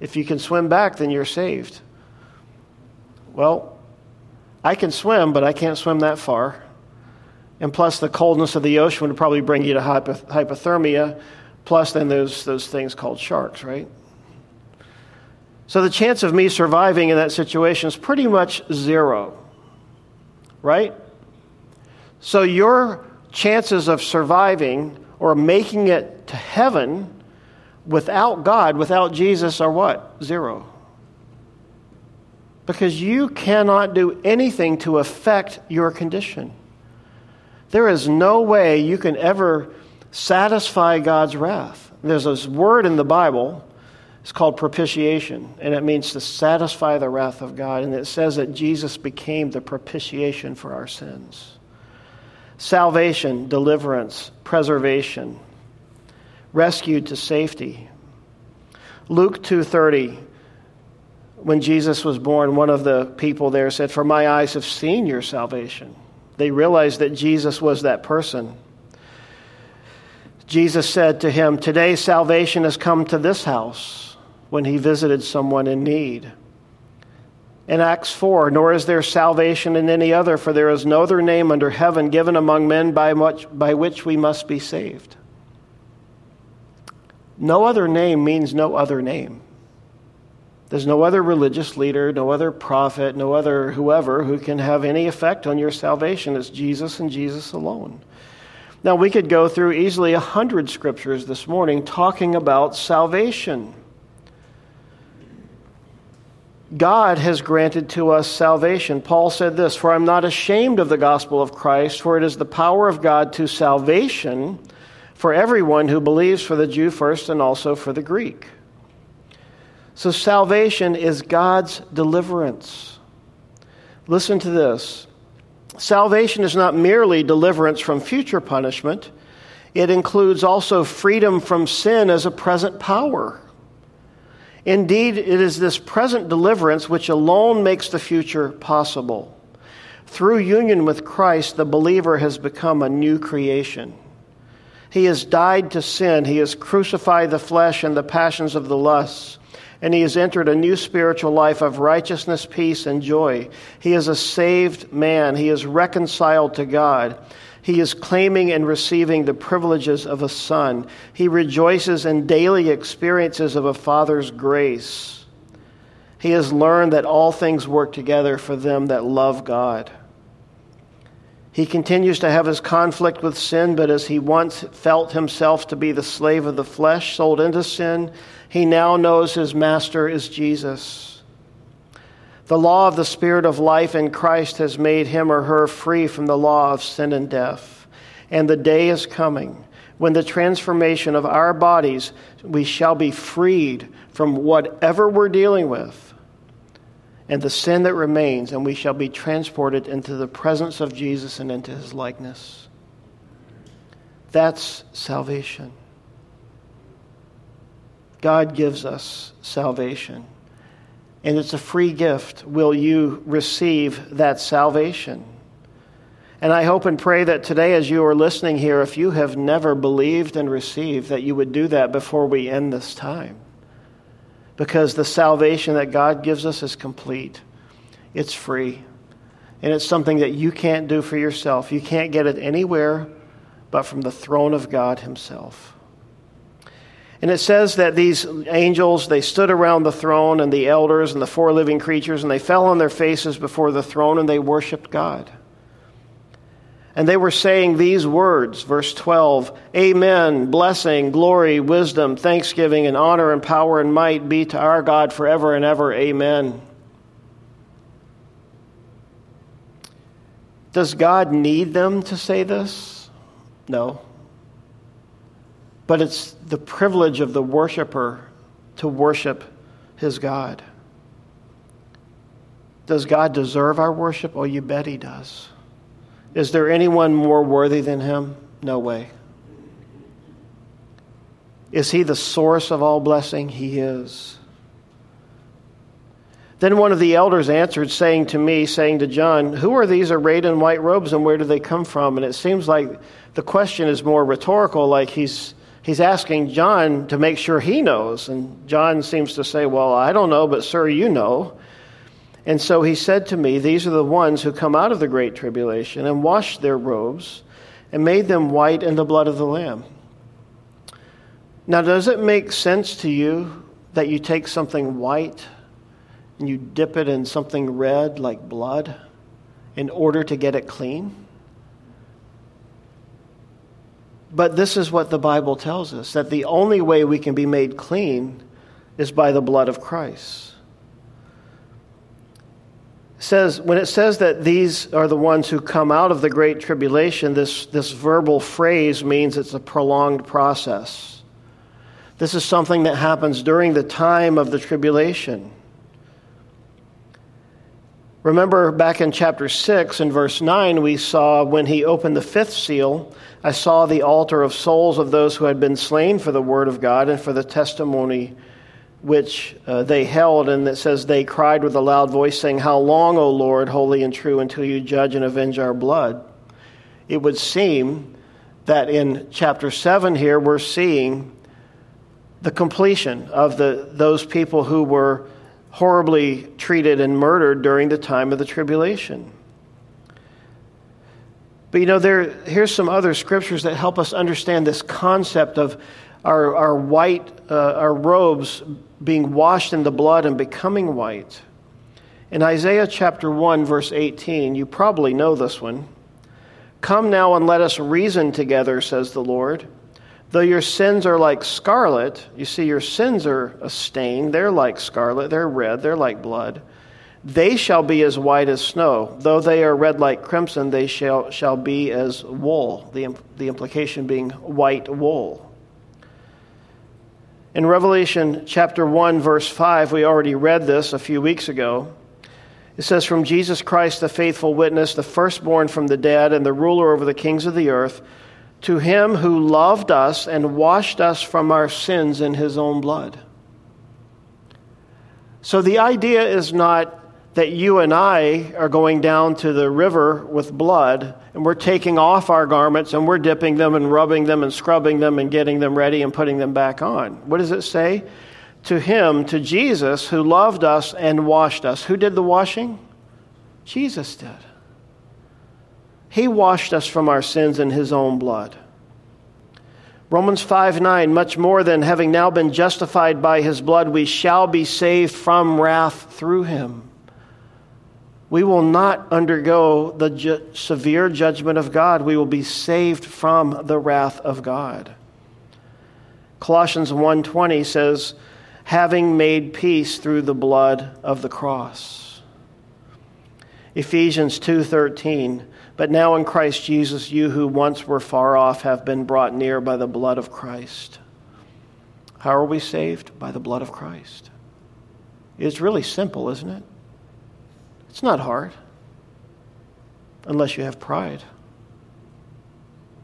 If you can swim back, then you're saved. Well, I can swim, but I can't swim that far. And plus, the coldness of the ocean would probably bring you to hypothermia. Plus, then there's those things called sharks, right? So the chance of me surviving in that situation is pretty much zero, right? So your chances of surviving or making it to heaven without God, without Jesus, are what? Zero because you cannot do anything to affect your condition. There is no way you can ever satisfy God's wrath. There's this word in the Bible, it's called propitiation, and it means to satisfy the wrath of God. And it says that Jesus became the propitiation for our sins. Salvation, deliverance, preservation, rescued to safety. Luke 2:30 when Jesus was born, one of the people there said, For my eyes have seen your salvation. They realized that Jesus was that person. Jesus said to him, Today salvation has come to this house when he visited someone in need. In Acts 4, nor is there salvation in any other, for there is no other name under heaven given among men by, much, by which we must be saved. No other name means no other name. There's no other religious leader, no other prophet, no other whoever who can have any effect on your salvation. It's Jesus and Jesus alone. Now, we could go through easily a hundred scriptures this morning talking about salvation. God has granted to us salvation. Paul said this For I'm not ashamed of the gospel of Christ, for it is the power of God to salvation for everyone who believes, for the Jew first and also for the Greek. So, salvation is God's deliverance. Listen to this salvation is not merely deliverance from future punishment, it includes also freedom from sin as a present power. Indeed, it is this present deliverance which alone makes the future possible. Through union with Christ, the believer has become a new creation. He has died to sin. He has crucified the flesh and the passions of the lusts and he has entered a new spiritual life of righteousness, peace, and joy. He is a saved man. He is reconciled to God. He is claiming and receiving the privileges of a son. He rejoices in daily experiences of a father's grace. He has learned that all things work together for them that love God. He continues to have his conflict with sin, but as he once felt himself to be the slave of the flesh, sold into sin, he now knows his master is Jesus. The law of the Spirit of life in Christ has made him or her free from the law of sin and death. And the day is coming when the transformation of our bodies, we shall be freed from whatever we're dealing with and the sin that remains, and we shall be transported into the presence of Jesus and into his likeness. That's salvation. God gives us salvation. And it's a free gift. Will you receive that salvation? And I hope and pray that today, as you are listening here, if you have never believed and received, that you would do that before we end this time. Because the salvation that God gives us is complete, it's free. And it's something that you can't do for yourself. You can't get it anywhere but from the throne of God Himself. And it says that these angels, they stood around the throne and the elders and the four living creatures, and they fell on their faces before the throne and they worshiped God. And they were saying these words, verse 12 Amen, blessing, glory, wisdom, thanksgiving, and honor and power and might be to our God forever and ever. Amen. Does God need them to say this? No. But it's the privilege of the worshiper to worship his God. Does God deserve our worship? Oh, you bet he does. Is there anyone more worthy than him? No way. Is he the source of all blessing? He is. Then one of the elders answered, saying to me, saying to John, Who are these arrayed in white robes and where do they come from? And it seems like the question is more rhetorical, like he's, he's asking John to make sure he knows. And John seems to say, Well, I don't know, but sir, you know. And so he said to me, These are the ones who come out of the great tribulation and washed their robes and made them white in the blood of the Lamb. Now, does it make sense to you that you take something white? and you dip it in something red like blood in order to get it clean. But this is what the Bible tells us that the only way we can be made clean is by the blood of Christ. It says when it says that these are the ones who come out of the great tribulation, this, this verbal phrase means it's a prolonged process. This is something that happens during the time of the tribulation. Remember back in chapter 6 and verse 9, we saw when he opened the fifth seal, I saw the altar of souls of those who had been slain for the word of God and for the testimony which uh, they held. And it says, They cried with a loud voice, saying, How long, O Lord, holy and true, until you judge and avenge our blood? It would seem that in chapter 7 here, we're seeing the completion of the, those people who were horribly treated and murdered during the time of the tribulation. But you know, there, here's some other scriptures that help us understand this concept of our, our white, uh, our robes being washed in the blood and becoming white. In Isaiah chapter 1, verse 18, you probably know this one. Come now and let us reason together, says the Lord. Though your sins are like scarlet, you see, your sins are a stain. They're like scarlet, they're red, they're like blood. They shall be as white as snow. Though they are red like crimson, they shall, shall be as wool. The, the implication being white wool. In Revelation chapter 1, verse 5, we already read this a few weeks ago. It says, From Jesus Christ, the faithful witness, the firstborn from the dead, and the ruler over the kings of the earth to him who loved us and washed us from our sins in his own blood. So the idea is not that you and I are going down to the river with blood and we're taking off our garments and we're dipping them and rubbing them and scrubbing them and getting them ready and putting them back on. What does it say? To him, to Jesus, who loved us and washed us. Who did the washing? Jesus did. He washed us from our sins in his own blood. Romans 5 9, much more than having now been justified by his blood, we shall be saved from wrath through him. We will not undergo the ju- severe judgment of God. We will be saved from the wrath of God. Colossians 1:20 says, having made peace through the blood of the cross. Ephesians 2:13 but now in Christ Jesus, you who once were far off have been brought near by the blood of Christ. How are we saved? By the blood of Christ. It's really simple, isn't it? It's not hard. Unless you have pride.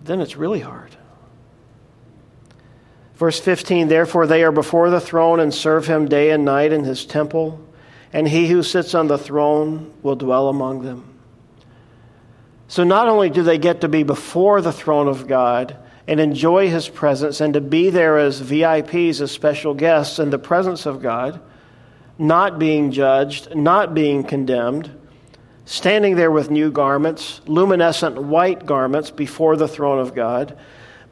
Then it's really hard. Verse 15 Therefore they are before the throne and serve him day and night in his temple, and he who sits on the throne will dwell among them. So not only do they get to be before the throne of God and enjoy his presence and to be there as VIPs, as special guests in the presence of God, not being judged, not being condemned, standing there with new garments, luminescent white garments before the throne of God.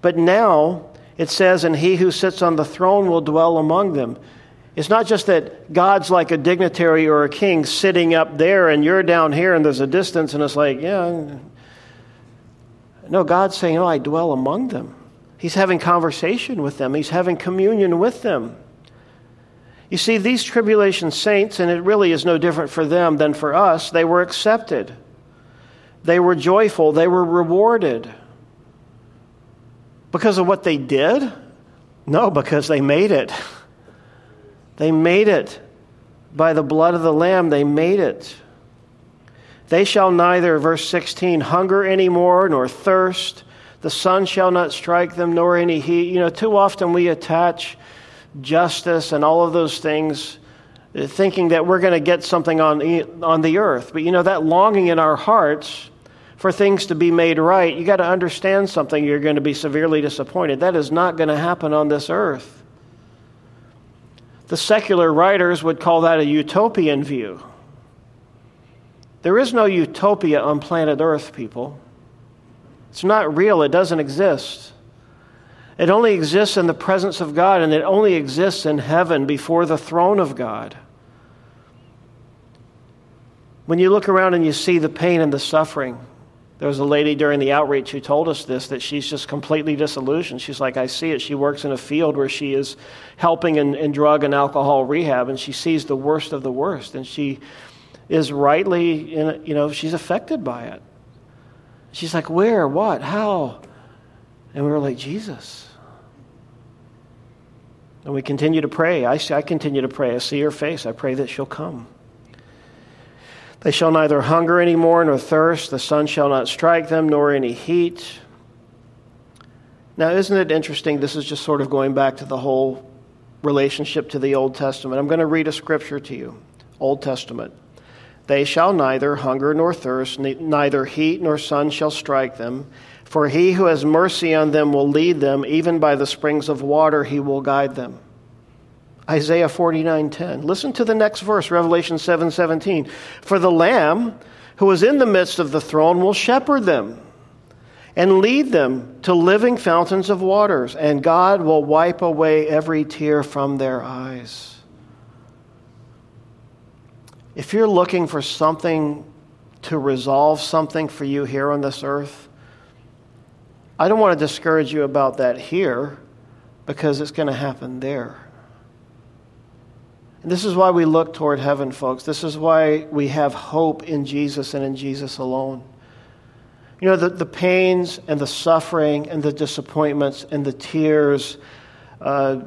But now it says, And he who sits on the throne will dwell among them. It's not just that God's like a dignitary or a king sitting up there and you're down here and there's a distance and it's like, yeah. No, God's saying, Oh, I dwell among them. He's having conversation with them, He's having communion with them. You see, these tribulation saints, and it really is no different for them than for us, they were accepted. They were joyful. They were rewarded. Because of what they did? No, because they made it. They made it. By the blood of the Lamb, they made it. They shall neither, verse 16, hunger any more nor thirst. The sun shall not strike them, nor any heat. You know, too often we attach justice and all of those things uh, thinking that we're going to get something on, on the earth. But you know, that longing in our hearts for things to be made right, you got to understand something. You're going to be severely disappointed. That is not going to happen on this earth. The secular writers would call that a utopian view. There is no utopia on planet Earth, people. It's not real, it doesn't exist. It only exists in the presence of God, and it only exists in heaven before the throne of God. When you look around and you see the pain and the suffering, there was a lady during the outreach who told us this that she's just completely disillusioned. She's like, I see it. She works in a field where she is helping in, in drug and alcohol rehab, and she sees the worst of the worst, and she is rightly, in, you know, she's affected by it. She's like, Where? What? How? And we were like, Jesus. And we continue to pray. I, I continue to pray. I see her face. I pray that she'll come. They shall neither hunger any more nor thirst. The sun shall not strike them, nor any heat. Now, isn't it interesting? This is just sort of going back to the whole relationship to the Old Testament. I'm going to read a scripture to you Old Testament. They shall neither hunger nor thirst, neither heat nor sun shall strike them. For he who has mercy on them will lead them, even by the springs of water he will guide them. Isaiah 49:10. Listen to the next verse, Revelation 7:17. For the lamb who is in the midst of the throne will shepherd them and lead them to living fountains of waters, and God will wipe away every tear from their eyes. If you're looking for something to resolve something for you here on this earth, I don't want to discourage you about that here because it's going to happen there. And this is why we look toward heaven, folks. This is why we have hope in Jesus and in Jesus alone. You know, the, the pains and the suffering and the disappointments and the tears. Uh,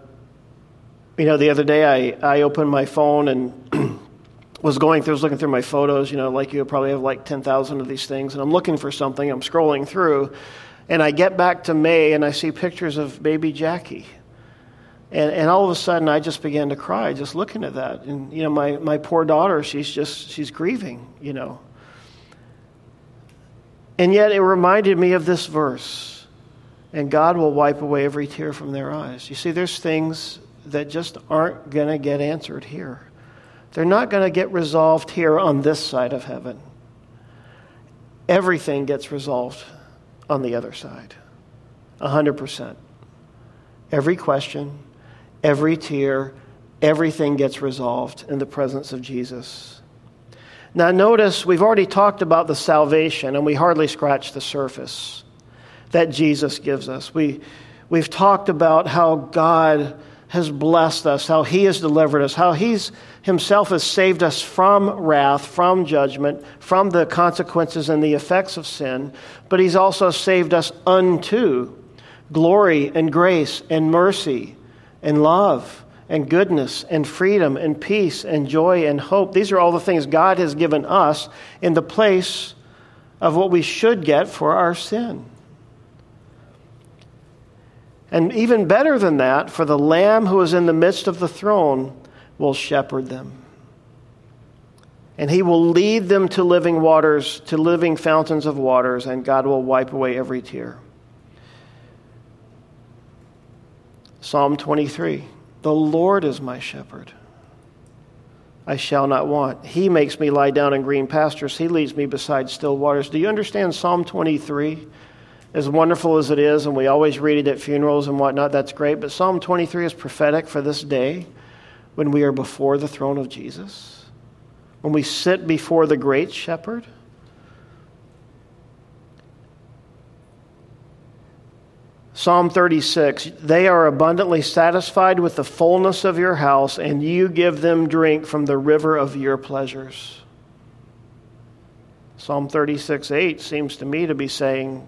you know, the other day I, I opened my phone and was going through, was looking through my photos, you know, like you probably have like 10,000 of these things, and I'm looking for something, I'm scrolling through, and I get back to May and I see pictures of baby Jackie. And, and all of a sudden, I just began to cry just looking at that. And, you know, my, my poor daughter, she's just, she's grieving, you know. And yet, it reminded me of this verse. And God will wipe away every tear from their eyes. You see, there's things that just aren't going to get answered here. They're not going to get resolved here on this side of heaven. Everything gets resolved on the other side. 100%. Every question, every tear, everything gets resolved in the presence of Jesus. Now, notice we've already talked about the salvation, and we hardly scratched the surface that Jesus gives us. We, we've talked about how God has blessed us, how He has delivered us, how He's Himself has saved us from wrath, from judgment, from the consequences and the effects of sin, but He's also saved us unto glory and grace and mercy and love and goodness and freedom and peace and joy and hope. These are all the things God has given us in the place of what we should get for our sin. And even better than that, for the Lamb who is in the midst of the throne will shepherd them. And he will lead them to living waters, to living fountains of waters, and God will wipe away every tear. Psalm 23 The Lord is my shepherd. I shall not want. He makes me lie down in green pastures. He leads me beside still waters. Do you understand Psalm 23? As wonderful as it is, and we always read it at funerals and whatnot, that's great. But Psalm 23 is prophetic for this day when we are before the throne of Jesus, when we sit before the great shepherd. Psalm 36 They are abundantly satisfied with the fullness of your house, and you give them drink from the river of your pleasures. Psalm 36 8 seems to me to be saying,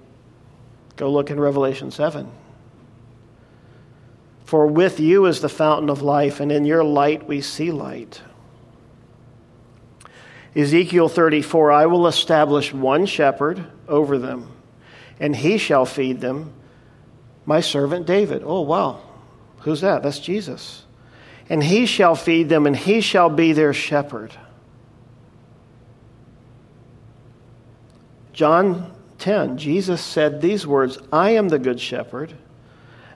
go look in Revelation 7. For with you is the fountain of life, and in your light we see light. Ezekiel 34 I will establish one shepherd over them, and he shall feed them my servant David. Oh, wow. Who's that? That's Jesus. And he shall feed them, and he shall be their shepherd. John 10, Jesus said these words I am the good shepherd,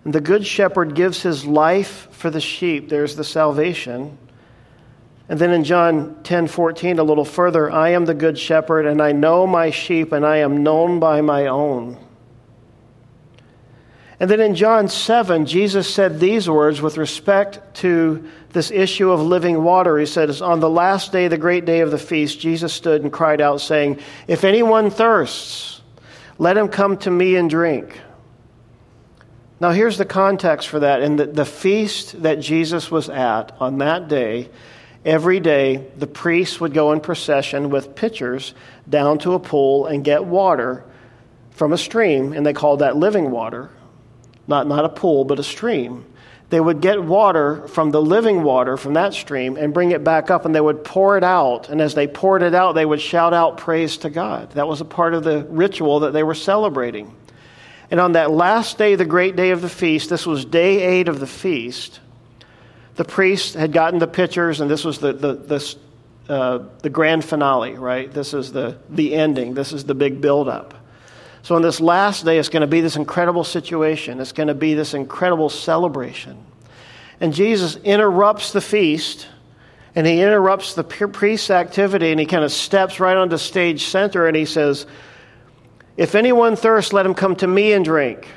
and the good shepherd gives his life for the sheep. There's the salvation. And then in John 10 14, a little further, I am the good shepherd, and I know my sheep, and I am known by my own. And then in John 7, Jesus said these words with respect to this issue of living water. He said, On the last day, the great day of the feast, Jesus stood and cried out, saying, If anyone thirsts, let him come to me and drink. Now, here's the context for that. In the, the feast that Jesus was at on that day, every day the priests would go in procession with pitchers down to a pool and get water from a stream, and they called that living water not, not a pool, but a stream. They would get water from the living water from that stream and bring it back up, and they would pour it out. And as they poured it out, they would shout out praise to God. That was a part of the ritual that they were celebrating. And on that last day, the great day of the feast, this was day eight of the feast, the priests had gotten the pitchers, and this was the, the, the, uh, the grand finale, right? This is the, the ending, this is the big buildup. So, on this last day, it's going to be this incredible situation. It's going to be this incredible celebration. And Jesus interrupts the feast and he interrupts the priest's activity and he kind of steps right onto stage center and he says, If anyone thirsts, let him come to me and drink.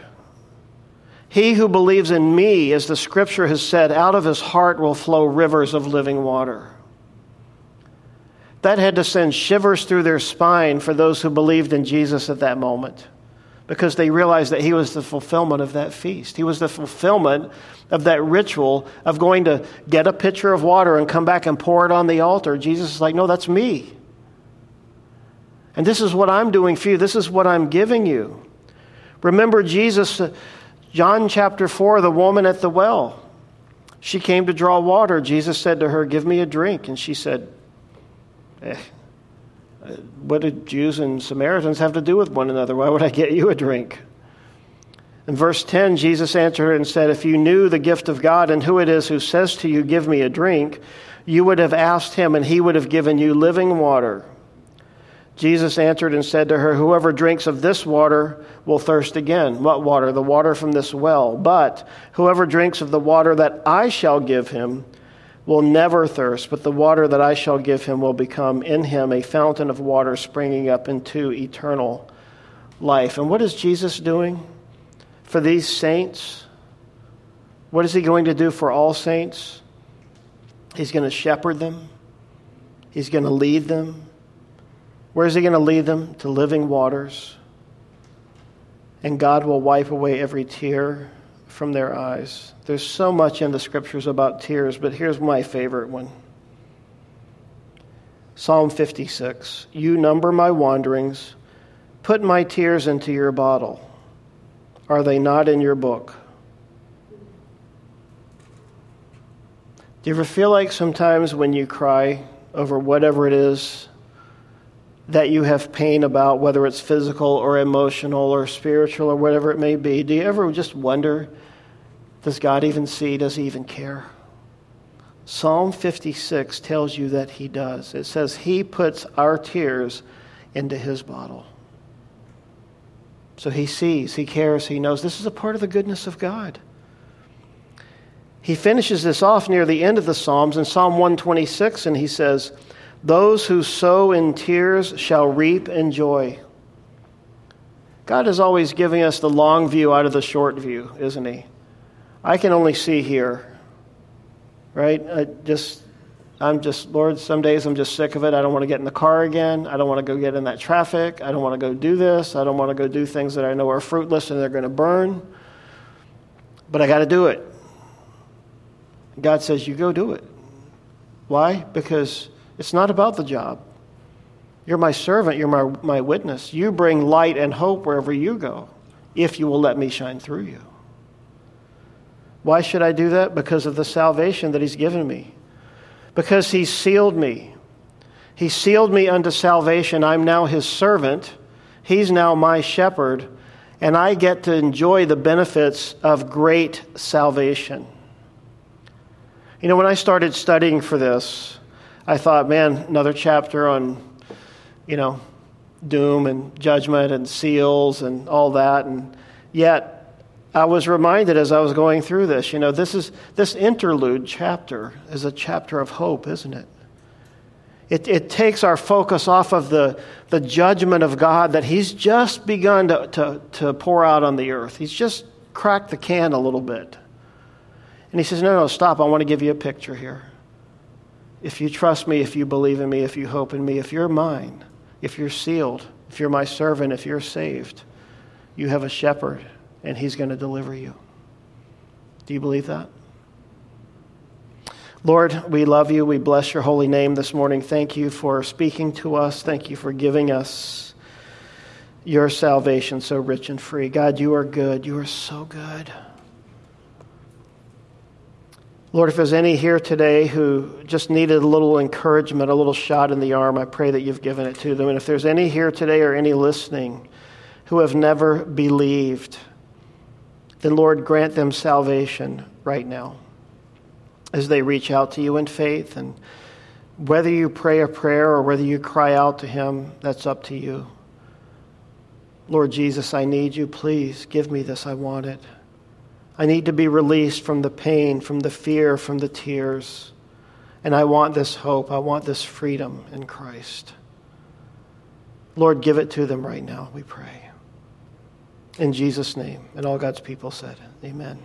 He who believes in me, as the scripture has said, out of his heart will flow rivers of living water. That had to send shivers through their spine for those who believed in Jesus at that moment because they realized that he was the fulfillment of that feast. He was the fulfillment of that ritual of going to get a pitcher of water and come back and pour it on the altar. Jesus is like, No, that's me. And this is what I'm doing for you. This is what I'm giving you. Remember Jesus, John chapter 4, the woman at the well. She came to draw water. Jesus said to her, Give me a drink. And she said, Eh. what do Jews and Samaritans have to do with one another? Why would I get you a drink? In verse 10, Jesus answered and said, If you knew the gift of God and who it is who says to you, Give me a drink, you would have asked him, and he would have given you living water. Jesus answered and said to her, Whoever drinks of this water will thirst again. What water? The water from this well. But whoever drinks of the water that I shall give him will never thirst, but the water that I shall give him will become in him a fountain of water springing up into eternal life. And what is Jesus doing for these saints? What is he going to do for all saints? He's going to shepherd them, he's going to lead them. Where is he going to lead them? To living waters. And God will wipe away every tear from their eyes. There's so much in the scriptures about tears, but here's my favorite one Psalm 56 You number my wanderings, put my tears into your bottle. Are they not in your book? Do you ever feel like sometimes when you cry over whatever it is that you have pain about, whether it's physical or emotional or spiritual or whatever it may be, do you ever just wonder, does God even see? Does he even care? Psalm 56 tells you that he does. It says he puts our tears into his bottle. So he sees, he cares, he knows. This is a part of the goodness of God. he finishes this off near the end of the Psalms in Psalm 126, and he says, Those who sow in tears shall reap in joy. God is always giving us the long view out of the short view, isn't He? I can only see here, right? I just, I'm just, Lord, some days I'm just sick of it. I don't want to get in the car again. I don't want to go get in that traffic. I don't want to go do this. I don't want to go do things that I know are fruitless and they're going to burn. But I got to do it. God says, You go do it. Why? Because it's not about the job. You're my servant, you're my, my witness. You bring light and hope wherever you go, if you will let me shine through you. Why should I do that? Because of the salvation that He's given me. Because He sealed me. He sealed me unto salvation. I'm now His servant. He's now my shepherd. And I get to enjoy the benefits of great salvation. You know, when I started studying for this, I thought, man, another chapter on, you know, doom and judgment and seals and all that. And yet, I was reminded as I was going through this, you know, this is this interlude chapter is a chapter of hope, isn't it? It, it takes our focus off of the, the judgment of God that He's just begun to, to, to pour out on the earth. He's just cracked the can a little bit. And he says, No, no, stop. I want to give you a picture here. If you trust me, if you believe in me, if you hope in me, if you're mine, if you're sealed, if you're my servant, if you're saved, you have a shepherd and he's going to deliver you. Do you believe that? Lord, we love you. We bless your holy name this morning. Thank you for speaking to us. Thank you for giving us your salvation so rich and free. God, you are good. You are so good. Lord, if there's any here today who just needed a little encouragement, a little shot in the arm, I pray that you've given it to them. And if there's any here today or any listening who have never believed, then Lord, grant them salvation right now as they reach out to you in faith. And whether you pray a prayer or whether you cry out to Him, that's up to you. Lord Jesus, I need you. Please give me this. I want it. I need to be released from the pain, from the fear, from the tears. And I want this hope. I want this freedom in Christ. Lord, give it to them right now, we pray. In Jesus' name. And all God's people said, Amen.